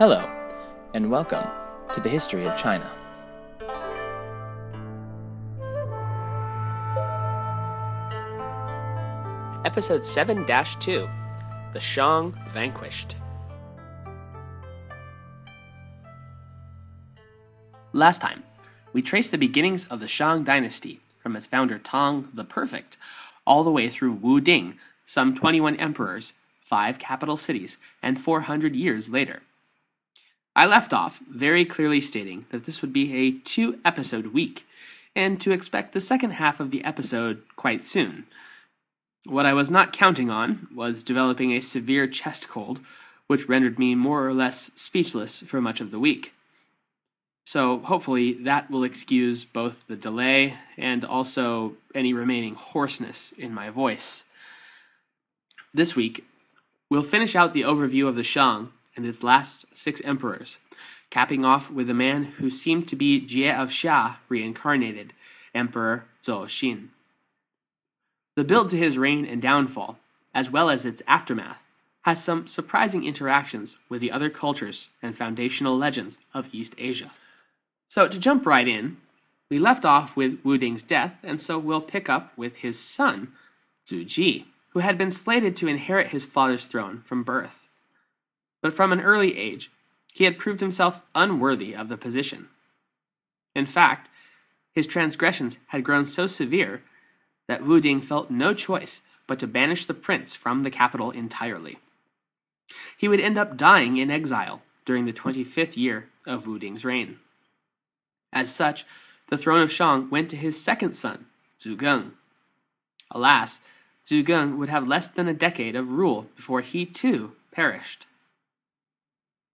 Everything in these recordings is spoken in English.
Hello, and welcome to the History of China. Episode 7 2 The Shang Vanquished. Last time, we traced the beginnings of the Shang dynasty from its founder Tang the Perfect all the way through Wu Ding, some 21 emperors, 5 capital cities, and 400 years later. I left off very clearly stating that this would be a two episode week, and to expect the second half of the episode quite soon. What I was not counting on was developing a severe chest cold, which rendered me more or less speechless for much of the week. So hopefully that will excuse both the delay and also any remaining hoarseness in my voice. This week, we'll finish out the overview of the Shang and its last six emperors, capping off with a man who seemed to be Jie of Xia reincarnated, Emperor Zhou Xin. The build to his reign and downfall, as well as its aftermath, has some surprising interactions with the other cultures and foundational legends of East Asia. So, to jump right in, we left off with Wu Ding's death, and so we'll pick up with his son, Zhu Ji, who had been slated to inherit his father's throne from birth. But from an early age, he had proved himself unworthy of the position. In fact, his transgressions had grown so severe that Wu Ding felt no choice but to banish the prince from the capital entirely. He would end up dying in exile during the 25th year of Wu Ding's reign. As such, the throne of Shang went to his second son, Zhu Geng. Alas, Zhu Geng would have less than a decade of rule before he too perished.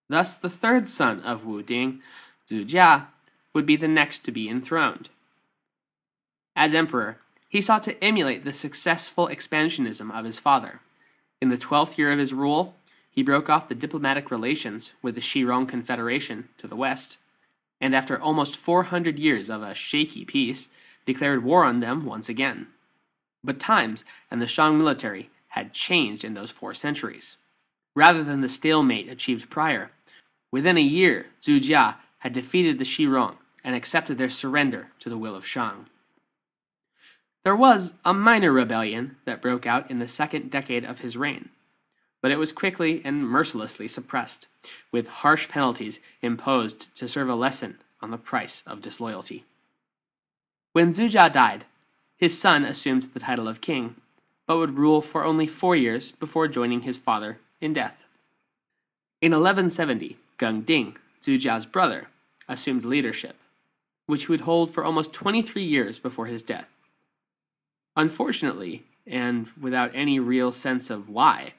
Thus, the third son of Wu Ding, Zhu Jia, would be the next to be enthroned. As emperor, he sought to emulate the successful expansionism of his father. In the twelfth year of his rule, he broke off the diplomatic relations with the Xirong Confederation to the west, and after almost 400 years of a shaky peace, declared war on them once again. But times and the Shang military had changed in those four centuries. Rather than the stalemate achieved prior, within a year, Zhu Jia had defeated the Xirong and accepted their surrender to the will of Shang. There was a minor rebellion that broke out in the second decade of his reign, but it was quickly and mercilessly suppressed, with harsh penalties imposed to serve a lesson on the price of disloyalty. When Zhu Jia died, his son assumed the title of king, but would rule for only four years before joining his father in death. In 1170, Geng Ding, Zhu Jia's brother, assumed leadership, which he would hold for almost 23 years before his death. Unfortunately, and without any real sense of why,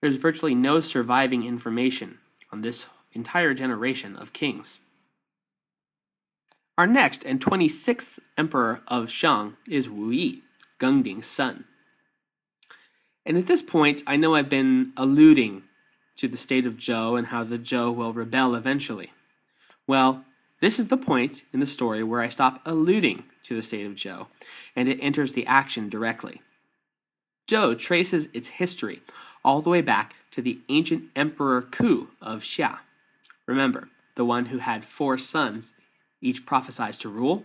there's virtually no surviving information on this entire generation of kings. Our next and 26th emperor of Shang is Wu Yi, Geng Ding's son. And at this point, I know I've been alluding to the state of Zhou and how the Zhou will rebel eventually. Well, this is the point in the story where I stop alluding to the state of Zhou, and it enters the action directly. Zhou traces its history all the way back to the ancient Emperor Ku of Xia. Remember, the one who had four sons, each prophesied to rule?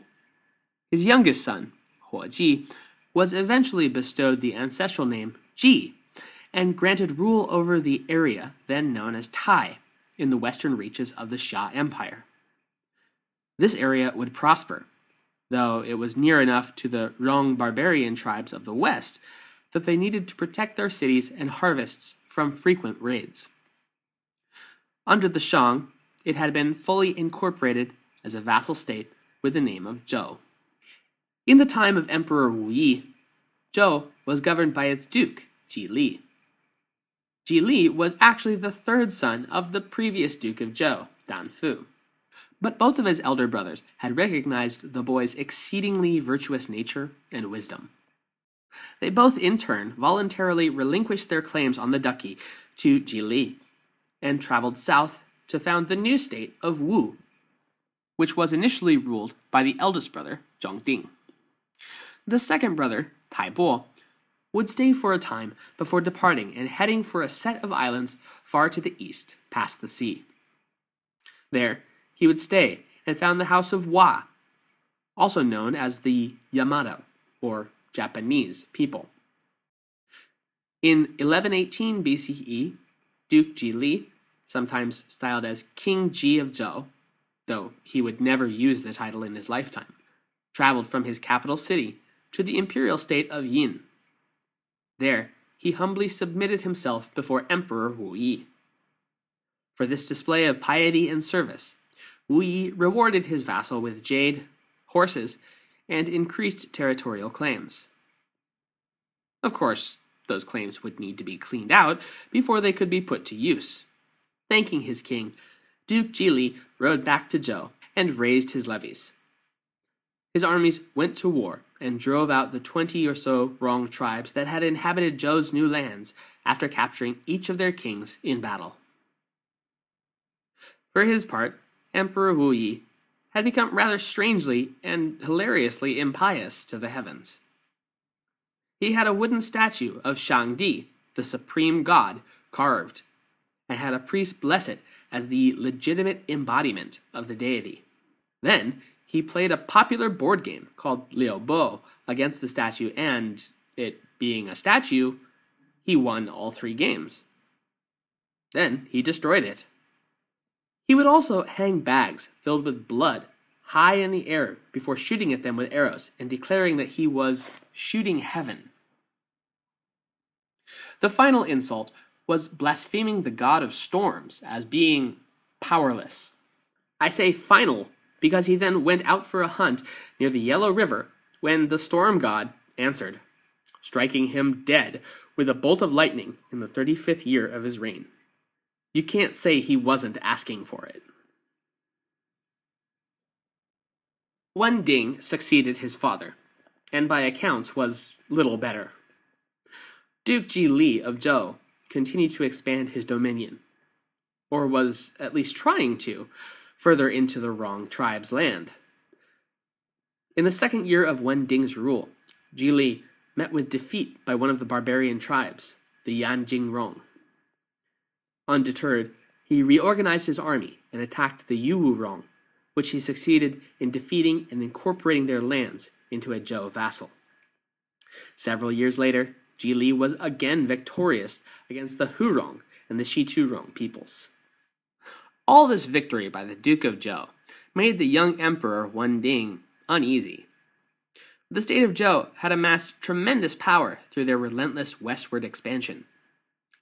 His youngest son, Huo Ji, was eventually bestowed the ancestral name Ji and granted rule over the area then known as Tai in the western reaches of the Xia Empire. This area would prosper, though it was near enough to the Rong barbarian tribes of the west that they needed to protect their cities and harvests from frequent raids. Under the Shang, it had been fully incorporated as a vassal state with the name of Zhou. In the time of Emperor Wu Yi, Zhou was governed by its duke, Ji Li. Ji Li was actually the third son of the previous Duke of Zhou, Dan Fu. But both of his elder brothers had recognized the boy's exceedingly virtuous nature and wisdom. They both, in turn, voluntarily relinquished their claims on the duchy to Ji Li and traveled south to found the new state of Wu, which was initially ruled by the eldest brother, Zhong Ding. The second brother, Tai Bo, would stay for a time before departing and heading for a set of islands far to the east, past the sea. There, he would stay and found the House of Wa, also known as the Yamato, or Japanese people. In 1118 BCE, Duke Ji Li, sometimes styled as King Ji of Zhou, though he would never use the title in his lifetime, traveled from his capital city to the imperial state of Yin. There, he humbly submitted himself before Emperor Wu Yi. For this display of piety and service, Wu Yi rewarded his vassal with jade, horses, and increased territorial claims. Of course, those claims would need to be cleaned out before they could be put to use. Thanking his king, Duke Jili rode back to Zhou and raised his levies. His armies went to war and drove out the twenty or so Rong tribes that had inhabited Zhou's new lands after capturing each of their kings in battle. For his part, Emperor Wu Yi had become rather strangely and hilariously impious to the heavens. He had a wooden statue of Shang Di, the supreme god, carved, and had a priest bless it as the legitimate embodiment of the deity. Then he played a popular board game called Liu Bo against the statue, and it being a statue, he won all three games. Then he destroyed it. He would also hang bags filled with blood high in the air before shooting at them with arrows and declaring that he was shooting heaven. The final insult was blaspheming the god of storms as being powerless. I say final because he then went out for a hunt near the Yellow River when the storm god answered, striking him dead with a bolt of lightning in the 35th year of his reign. You can't say he wasn't asking for it. Wen Ding succeeded his father, and by accounts was little better. Duke Ji Li of Zhou continued to expand his dominion, or was at least trying to, further into the Rong tribe's land. In the second year of Wen Ding's rule, Ji Li met with defeat by one of the barbarian tribes, the Yan Jing Rong. Undeterred, he reorganized his army and attacked the Yuwu Rong, which he succeeded in defeating and incorporating their lands into a Zhou vassal. Several years later, Ji Li was again victorious against the Hurong and the Shiturong peoples. All this victory by the Duke of Zhou made the young emperor Wen Ding uneasy. The state of Zhou had amassed tremendous power through their relentless westward expansion.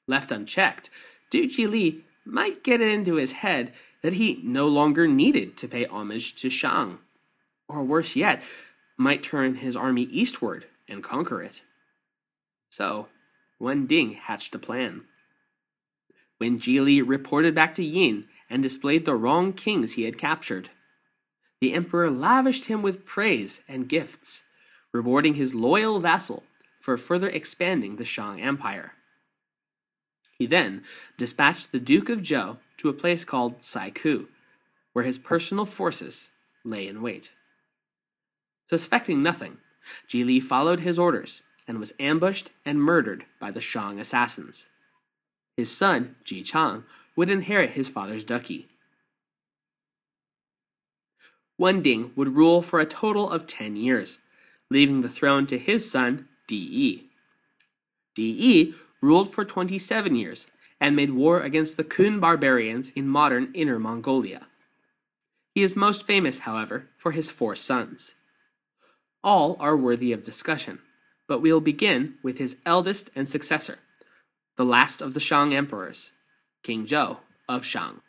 Left unchecked, Duke Ji Li might get it into his head that he no longer needed to pay homage to Shang, or worse yet, might turn his army eastward and conquer it. So, Wen Ding hatched a plan. When Ji Li reported back to Yin and displayed the Rong kings he had captured. The emperor lavished him with praise and gifts, rewarding his loyal vassal for further expanding the Shang Empire. He then dispatched the Duke of Zhou to a place called Saiku, where his personal forces lay in wait. Suspecting nothing, Ji Li followed his orders and was ambushed and murdered by the Shang assassins. His son, Ji Chang, would inherit his father's duchy. Wen Ding would rule for a total of ten years, leaving the throne to his son, Di Di ruled for 27 years and made war against the Kun barbarians in modern Inner Mongolia. He is most famous, however, for his four sons. All are worthy of discussion, but we'll begin with his eldest and successor, the last of the Shang emperors, King Zhou of Shang.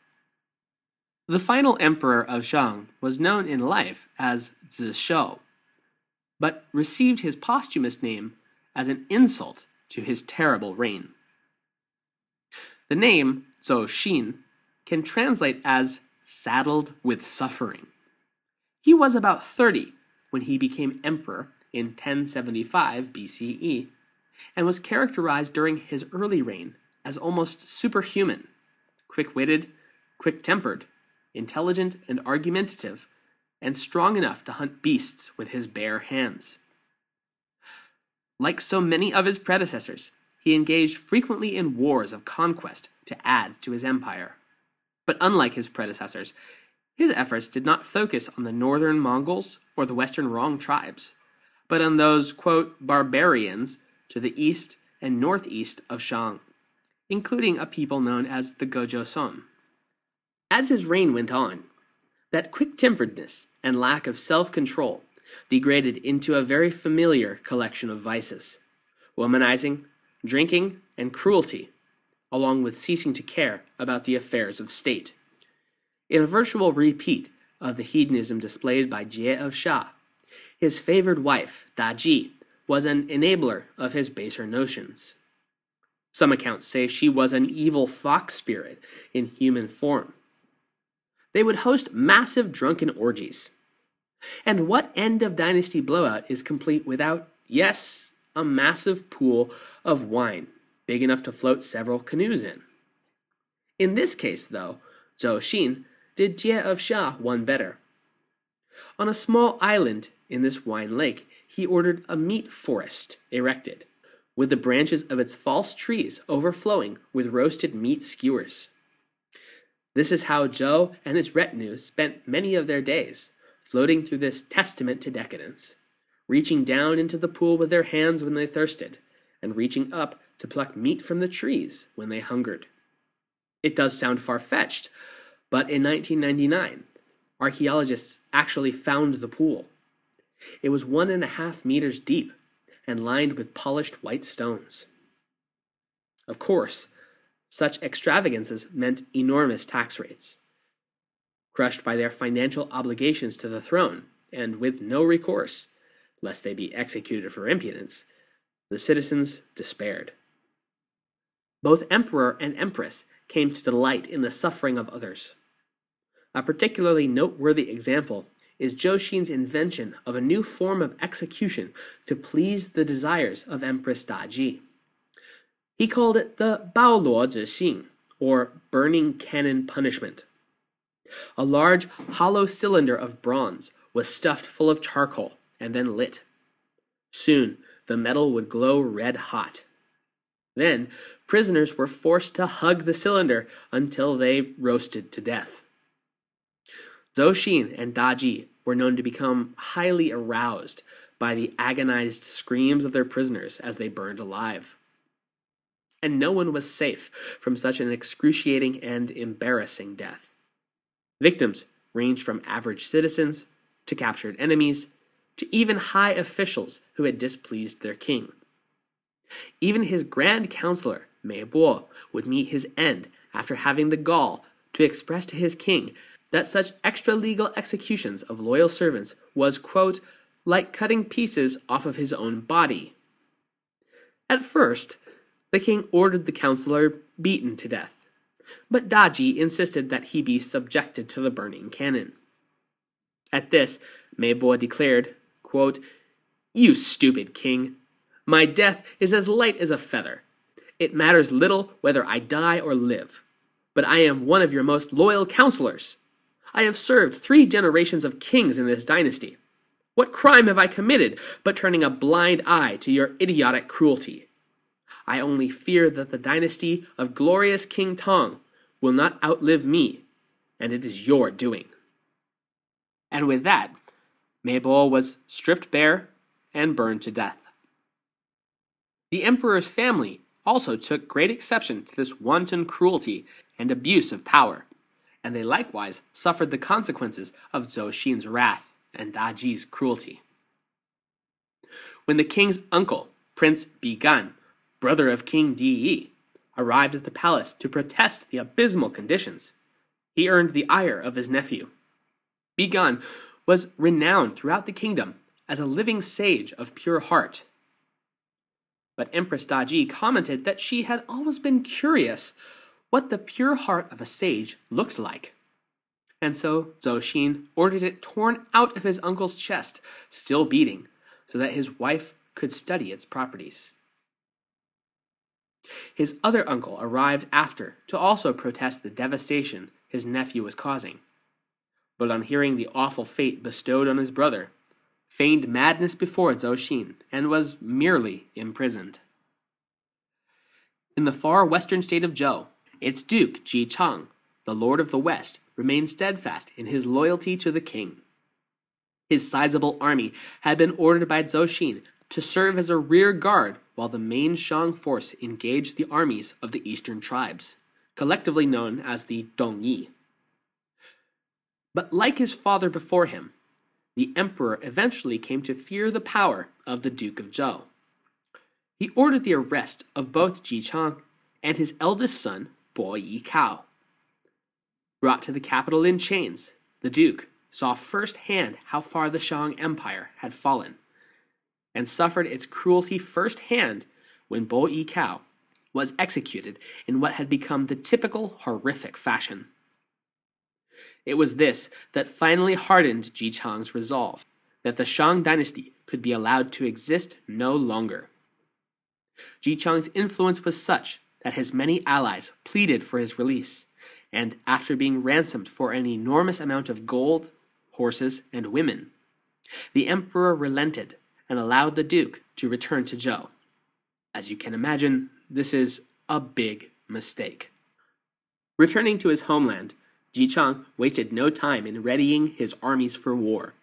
The final emperor of Shang was known in life as Zishou, but received his posthumous name as an insult to his terrible reign. The name Zhou Xin can translate as saddled with suffering. He was about 30 when he became emperor in 1075 BCE and was characterized during his early reign as almost superhuman, quick witted, quick tempered, intelligent and argumentative, and strong enough to hunt beasts with his bare hands. Like so many of his predecessors, he engaged frequently in wars of conquest to add to his empire. But unlike his predecessors, his efforts did not focus on the northern Mongols or the western Rong tribes, but on those, quote, barbarians to the east and northeast of Shang, including a people known as the Gojoseon. As his reign went on, that quick temperedness and lack of self control degraded into a very familiar collection of vices womanizing, drinking, and cruelty, along with ceasing to care about the affairs of state. In a virtual repeat of the hedonism displayed by Jie of Xia, his favored wife, Da Ji, was an enabler of his baser notions. Some accounts say she was an evil fox spirit in human form. They would host massive drunken orgies. And what end of dynasty blowout is complete without, yes, a massive pool of wine, big enough to float several canoes in? In this case, though, Zhou Xin did Jie of Xia one better. On a small island in this wine lake, he ordered a meat forest erected, with the branches of its false trees overflowing with roasted meat skewers. This is how Zhou and his retinue spent many of their days, floating through this testament to decadence, reaching down into the pool with their hands when they thirsted, and reaching up to pluck meat from the trees when they hungered. It does sound far fetched, but in 1999, archaeologists actually found the pool. It was one and a half meters deep and lined with polished white stones. Of course, such extravagances meant enormous tax rates. Crushed by their financial obligations to the throne, and with no recourse, lest they be executed for impudence, the citizens despaired. Both emperor and empress came to delight in the suffering of others. A particularly noteworthy example is Zhou Xin's invention of a new form of execution to please the desires of Empress Daji. He called it the Bao Luo Xing, or burning cannon punishment. A large hollow cylinder of bronze was stuffed full of charcoal and then lit. Soon the metal would glow red hot. Then prisoners were forced to hug the cylinder until they roasted to death. Zhou Xin and Daji were known to become highly aroused by the agonized screams of their prisoners as they burned alive. And no one was safe from such an excruciating and embarrassing death. Victims ranged from average citizens to captured enemies to even high officials who had displeased their king. Even his grand counselor, Mei Bo, would meet his end after having the gall to express to his king that such extra legal executions of loyal servants was, quote, like cutting pieces off of his own body. At first, the king ordered the counselor beaten to death, but Daji insisted that he be subjected to the burning cannon. At this, Meibo declared, quote, You stupid king! My death is as light as a feather. It matters little whether I die or live, but I am one of your most loyal counselors. I have served three generations of kings in this dynasty. What crime have I committed but turning a blind eye to your idiotic cruelty? I only fear that the dynasty of glorious King Tang will not outlive me, and it is your doing. And with that, Mei Bo was stripped bare and burned to death. The emperor's family also took great exception to this wanton cruelty and abuse of power and they likewise suffered the consequences of Zhou Xin's wrath and Daji's cruelty. When the king's uncle, Prince Bi Gan, brother of King Di arrived at the palace to protest the abysmal conditions, he earned the ire of his nephew. Bi Gan was renowned throughout the kingdom as a living sage of pure heart. But Empress Daji commented that she had always been curious what the pure heart of a sage looked like. And so Zhou Xin ordered it torn out of his uncle's chest, still beating, so that his wife could study its properties. His other uncle arrived after to also protest the devastation his nephew was causing. But on hearing the awful fate bestowed on his brother, feigned madness before Zhou Xin and was merely imprisoned. In the far western state of Zhou, its duke, Ji Chang, the Lord of the West remained steadfast in his loyalty to the king. His sizable army had been ordered by Zhou Xin to serve as a rear guard while the main Shang force engaged the armies of the eastern tribes, collectively known as the Dongyi. But like his father before him, the emperor eventually came to fear the power of the Duke of Zhou. He ordered the arrest of both Ji Chang and his eldest son, Bo Yikao. Brought to the capital in chains, the Duke saw firsthand how far the Shang Empire had fallen, and suffered its cruelty firsthand when Bo Yikao was executed in what had become the typical horrific fashion. It was this that finally hardened Ji Chang's resolve that the Shang dynasty could be allowed to exist no longer. Ji Chang's influence was such that his many allies pleaded for his release, and after being ransomed for an enormous amount of gold, horses, and women, the emperor relented and allowed the duke to return to Zhou. As you can imagine, this is a big mistake. Returning to his homeland, Ji Chang wasted no time in readying his armies for war.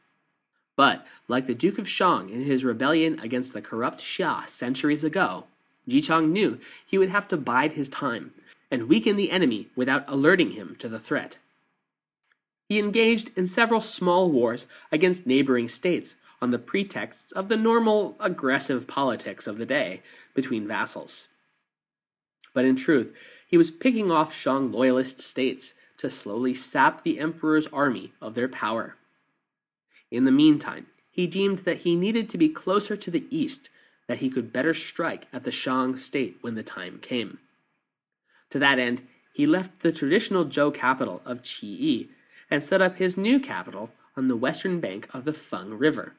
But, like the Duke of Shang in his rebellion against the corrupt Xia centuries ago, Ji Chang knew he would have to bide his time and weaken the enemy without alerting him to the threat. He engaged in several small wars against neighboring states on the pretexts of the normal aggressive politics of the day between vassals. But in truth, he was picking off Shang loyalist states to slowly sap the emperor's army of their power. In the meantime, he deemed that he needed to be closer to the east, that he could better strike at the Shang state when the time came. To that end, he left the traditional Zhou capital of Qi and set up his new capital on the western bank of the Feng River,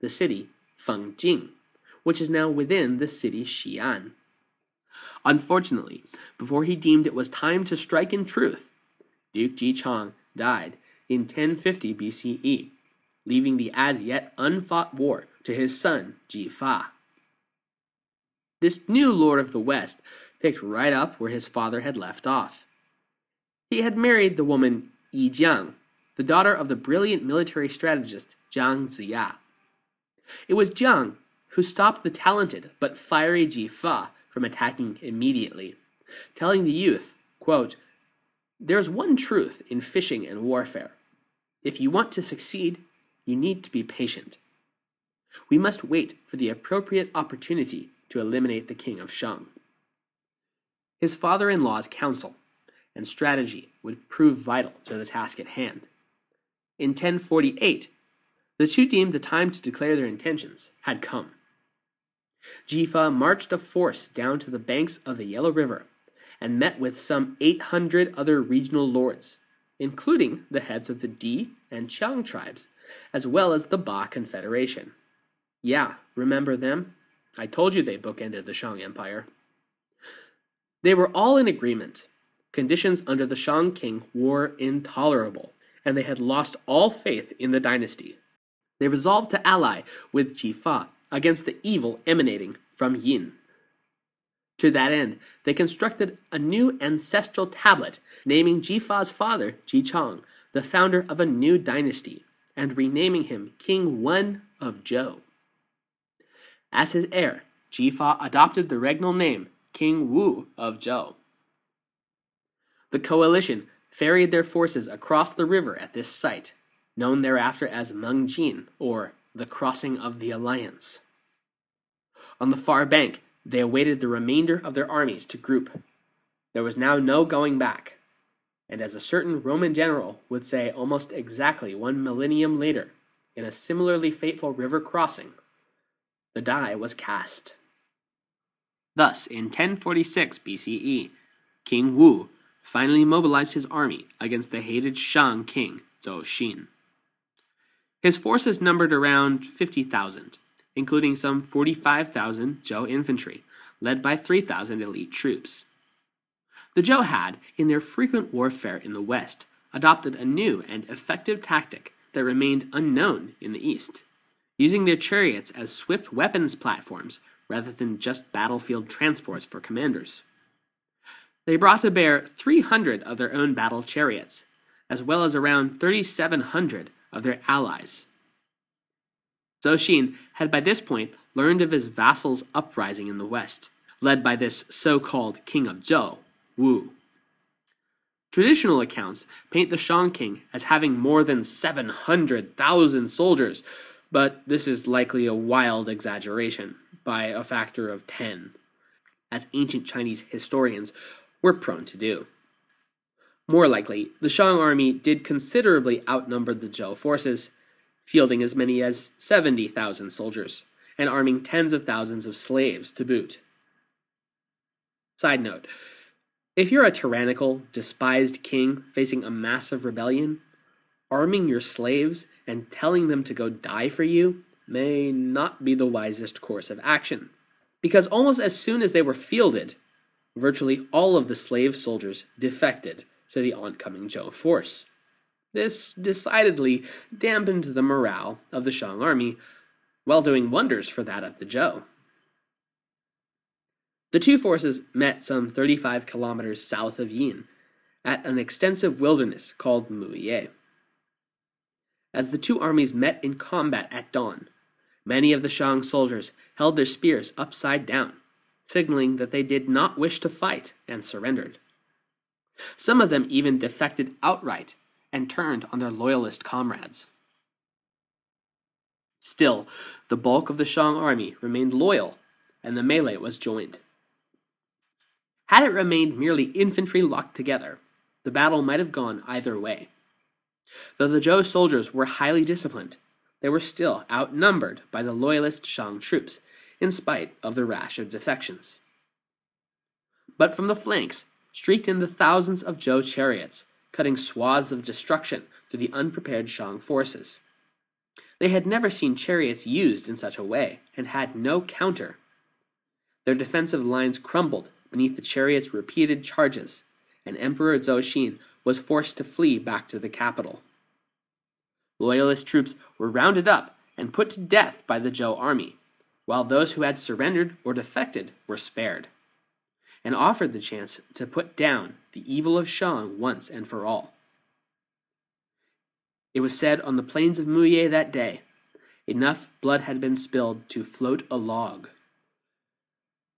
the city Fengjing, which is now within the city Xi'an. Unfortunately, before he deemed it was time to strike in truth, Duke Ji Chang died in 1050 BCE, leaving the as yet unfought war to his son Ji Fa. This new lord of the West picked right up where his father had left off. He had married the woman Yi Jiang, the daughter of the brilliant military strategist Jiang Ziya. It was Jiang who stopped the talented but fiery Ji Fa from attacking immediately, telling the youth, quote, There's one truth in fishing and warfare. If you want to succeed, you need to be patient. We must wait for the appropriate opportunity to eliminate the king of Shang. His father in law's counsel and strategy would prove vital to the task at hand. In 1048, the two deemed the time to declare their intentions had come. Jifa marched a force down to the banks of the Yellow River and met with some 800 other regional lords, including the heads of the Di and Qiang tribes, as well as the Ba Confederation. Yeah, remember them? I told you they bookended the Shang Empire. They were all in agreement. Conditions under the Shang king were intolerable, and they had lost all faith in the dynasty. They resolved to ally with Jifa against the evil emanating from Yin. To that end, they constructed a new ancestral tablet naming Jifa's father, Ji Chang, the founder of a new dynasty, and renaming him King Wen of Zhou. As his heir, Jifa adopted the regnal name King Wu of Zhou. The coalition ferried their forces across the river at this site, known thereafter as Mengjin, or the Crossing of the Alliance. On the far bank, they awaited the remainder of their armies to group. There was now no going back, and as a certain Roman general would say almost exactly one millennium later, in a similarly fateful river crossing, the die was cast. Thus, in 1046 BCE, King Wu finally mobilized his army against the hated Shang king Zhou Xin. His forces numbered around 50,000, including some 45,000 Zhou infantry, led by 3,000 elite troops. The Zhou had, in their frequent warfare in the west, adopted a new and effective tactic that remained unknown in the east, using their chariots as swift weapons platforms rather than just battlefield transports for commanders. They brought to bear 300 of their own battle chariots, as well as around 3,700 of their allies. Zhou Xin had by this point learned of his vassals' uprising in the west, led by this so called King of Zhou, Wu. Traditional accounts paint the Shang king as having more than 700,000 soldiers, but this is likely a wild exaggeration by a factor of 10, as ancient Chinese historians were prone to do. More likely, the Shang army did considerably outnumber the Zhou forces, fielding as many as 70,000 soldiers and arming tens of thousands of slaves to boot. Side note if you're a tyrannical, despised king facing a massive rebellion, arming your slaves and telling them to go die for you may not be the wisest course of action. Because almost as soon as they were fielded, virtually all of the slave soldiers defected to the oncoming Zhou force. This decidedly dampened the morale of the Shang army, while doing wonders for that of the Zhou. The two forces met some 35 kilometers south of Yin, at an extensive wilderness called Muye. As the two armies met in combat at dawn, many of the Shang soldiers held their spears upside down, signaling that they did not wish to fight and surrendered. Some of them even defected outright and turned on their loyalist comrades. Still, the bulk of the Shang army remained loyal, and the melee was joined. Had it remained merely infantry locked together, the battle might have gone either way. Though the Zhou soldiers were highly disciplined, they were still outnumbered by the loyalist Shang troops, in spite of the rash of defections. But from the flanks streaked in the thousands of Zhou chariots, cutting swaths of destruction through the unprepared Shang forces. They had never seen chariots used in such a way, and had no counter. Their defensive lines crumbled beneath the chariot's repeated charges, and Emperor Zhou Xin was forced to flee back to the capital. Loyalist troops were rounded up and put to death by the Zhou army, while those who had surrendered or defected were spared, and offered the chance to put down the evil of Shang once and for all. It was said on the plains of Muye that day, enough blood had been spilled to float a log.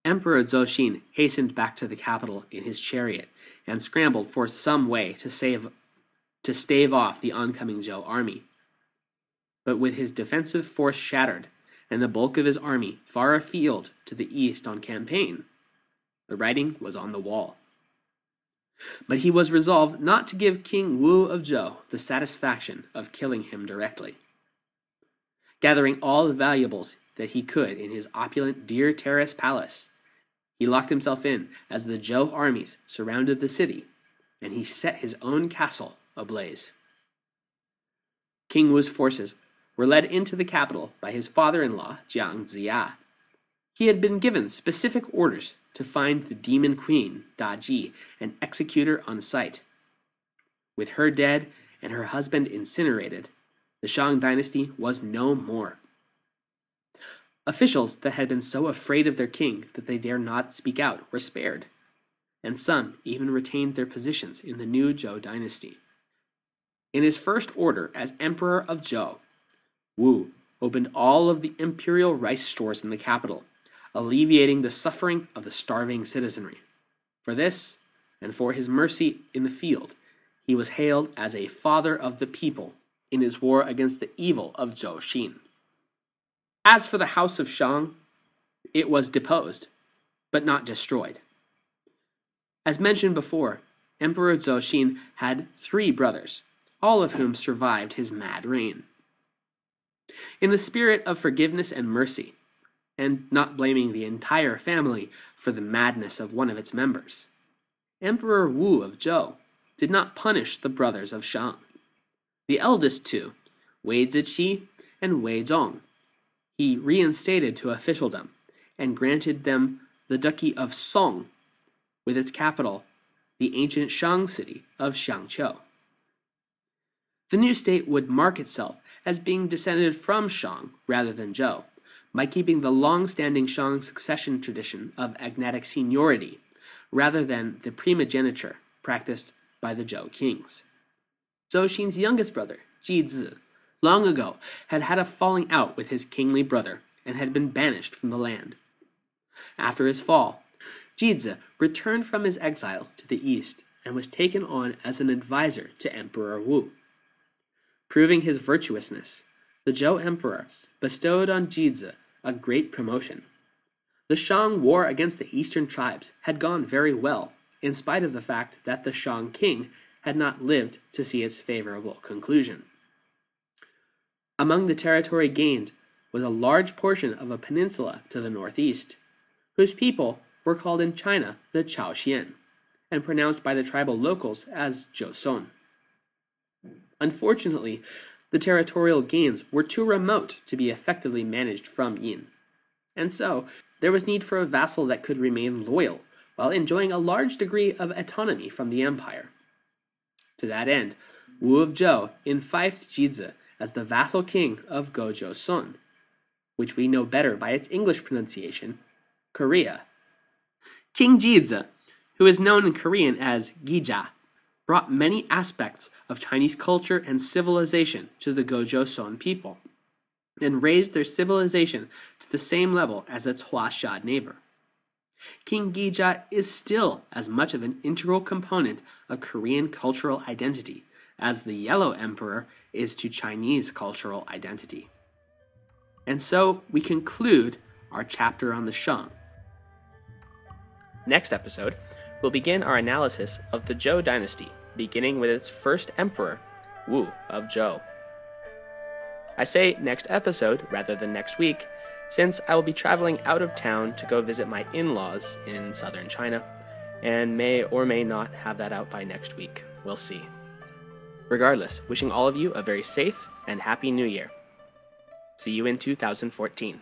Emperor Zhou hastened back to the capital in his chariot and scrambled for some way to save to stave off the oncoming Zhou army. But with his defensive force shattered and the bulk of his army far afield to the east on campaign, the writing was on the wall. But he was resolved not to give King Wu of Zhou the satisfaction of killing him directly. Gathering all the valuables that he could in his opulent Deer Terrace palace, he locked himself in as the Zhou armies surrounded the city, and he set his own castle ablaze. King Wu's forces were led into the capital by his father in law, Jiang Ziya. He had been given specific orders to find the demon queen, Da Ji, and execute her on sight. With her dead and her husband incinerated, the Shang dynasty was no more. Officials that had been so afraid of their king that they dare not speak out were spared, and some even retained their positions in the new Zhou dynasty. In his first order as Emperor of Zhou, Wu opened all of the imperial rice stores in the capital, alleviating the suffering of the starving citizenry. For this, and for his mercy in the field, he was hailed as a father of the people in his war against the evil of Zhou Xin. As for the house of Shang, it was deposed, but not destroyed. As mentioned before, Emperor Zhou Xin had three brothers, all of whom survived his mad reign. In the spirit of forgiveness and mercy, and not blaming the entire family for the madness of one of its members, Emperor Wu of Zhou did not punish the brothers of Shang. The eldest two, Wei Ziqi and Wei Zong, he reinstated to officialdom and granted them the duchy of Song, with its capital, the ancient Shang city of Shangqiu. The new state would mark itself as being descended from Shang rather than Zhou, by keeping the long standing Shang succession tradition of agnatic seniority, rather than the primogeniture practiced by the Zhou kings. Zhou Xin's youngest brother, Ji Zi, long ago had had a falling out with his kingly brother and had been banished from the land. After his fall, Jizhi returned from his exile to the east and was taken on as an advisor to Emperor Wu. Proving his virtuousness, the Zhou emperor bestowed on Jizhi a great promotion. The Shang war against the eastern tribes had gone very well, in spite of the fact that the Shang king had not lived to see its favorable conclusion. Among the territory gained was a large portion of a peninsula to the northeast, whose people were called in China the Chaoxian, and pronounced by the tribal locals as Joseon. Unfortunately, the territorial gains were too remote to be effectively managed from Yin. And so, there was need for a vassal that could remain loyal while enjoying a large degree of autonomy from the empire. To that end, Wu of Zhou enfeoffed Jizhi as the vassal king of Gojoseon, which we know better by its English pronunciation, Korea. King Jizhi, who is known in Korean as Gija, brought many aspects of Chinese culture and civilization to the Gojoseon people, and raised their civilization to the same level as its Huaxia neighbor. King Gija is still as much of an integral component of Korean cultural identity as the Yellow Emperor is to Chinese cultural identity. And so we conclude our chapter on the Shang. Next episode, we'll begin our analysis of the Zhou dynasty, beginning with its first emperor, Wu of Zhou. I say next episode rather than next week, since I will be traveling out of town to go visit my in laws in southern China, and may or may not have that out by next week. We'll see. Regardless, wishing all of you a very safe and happy new year. See you in 2014.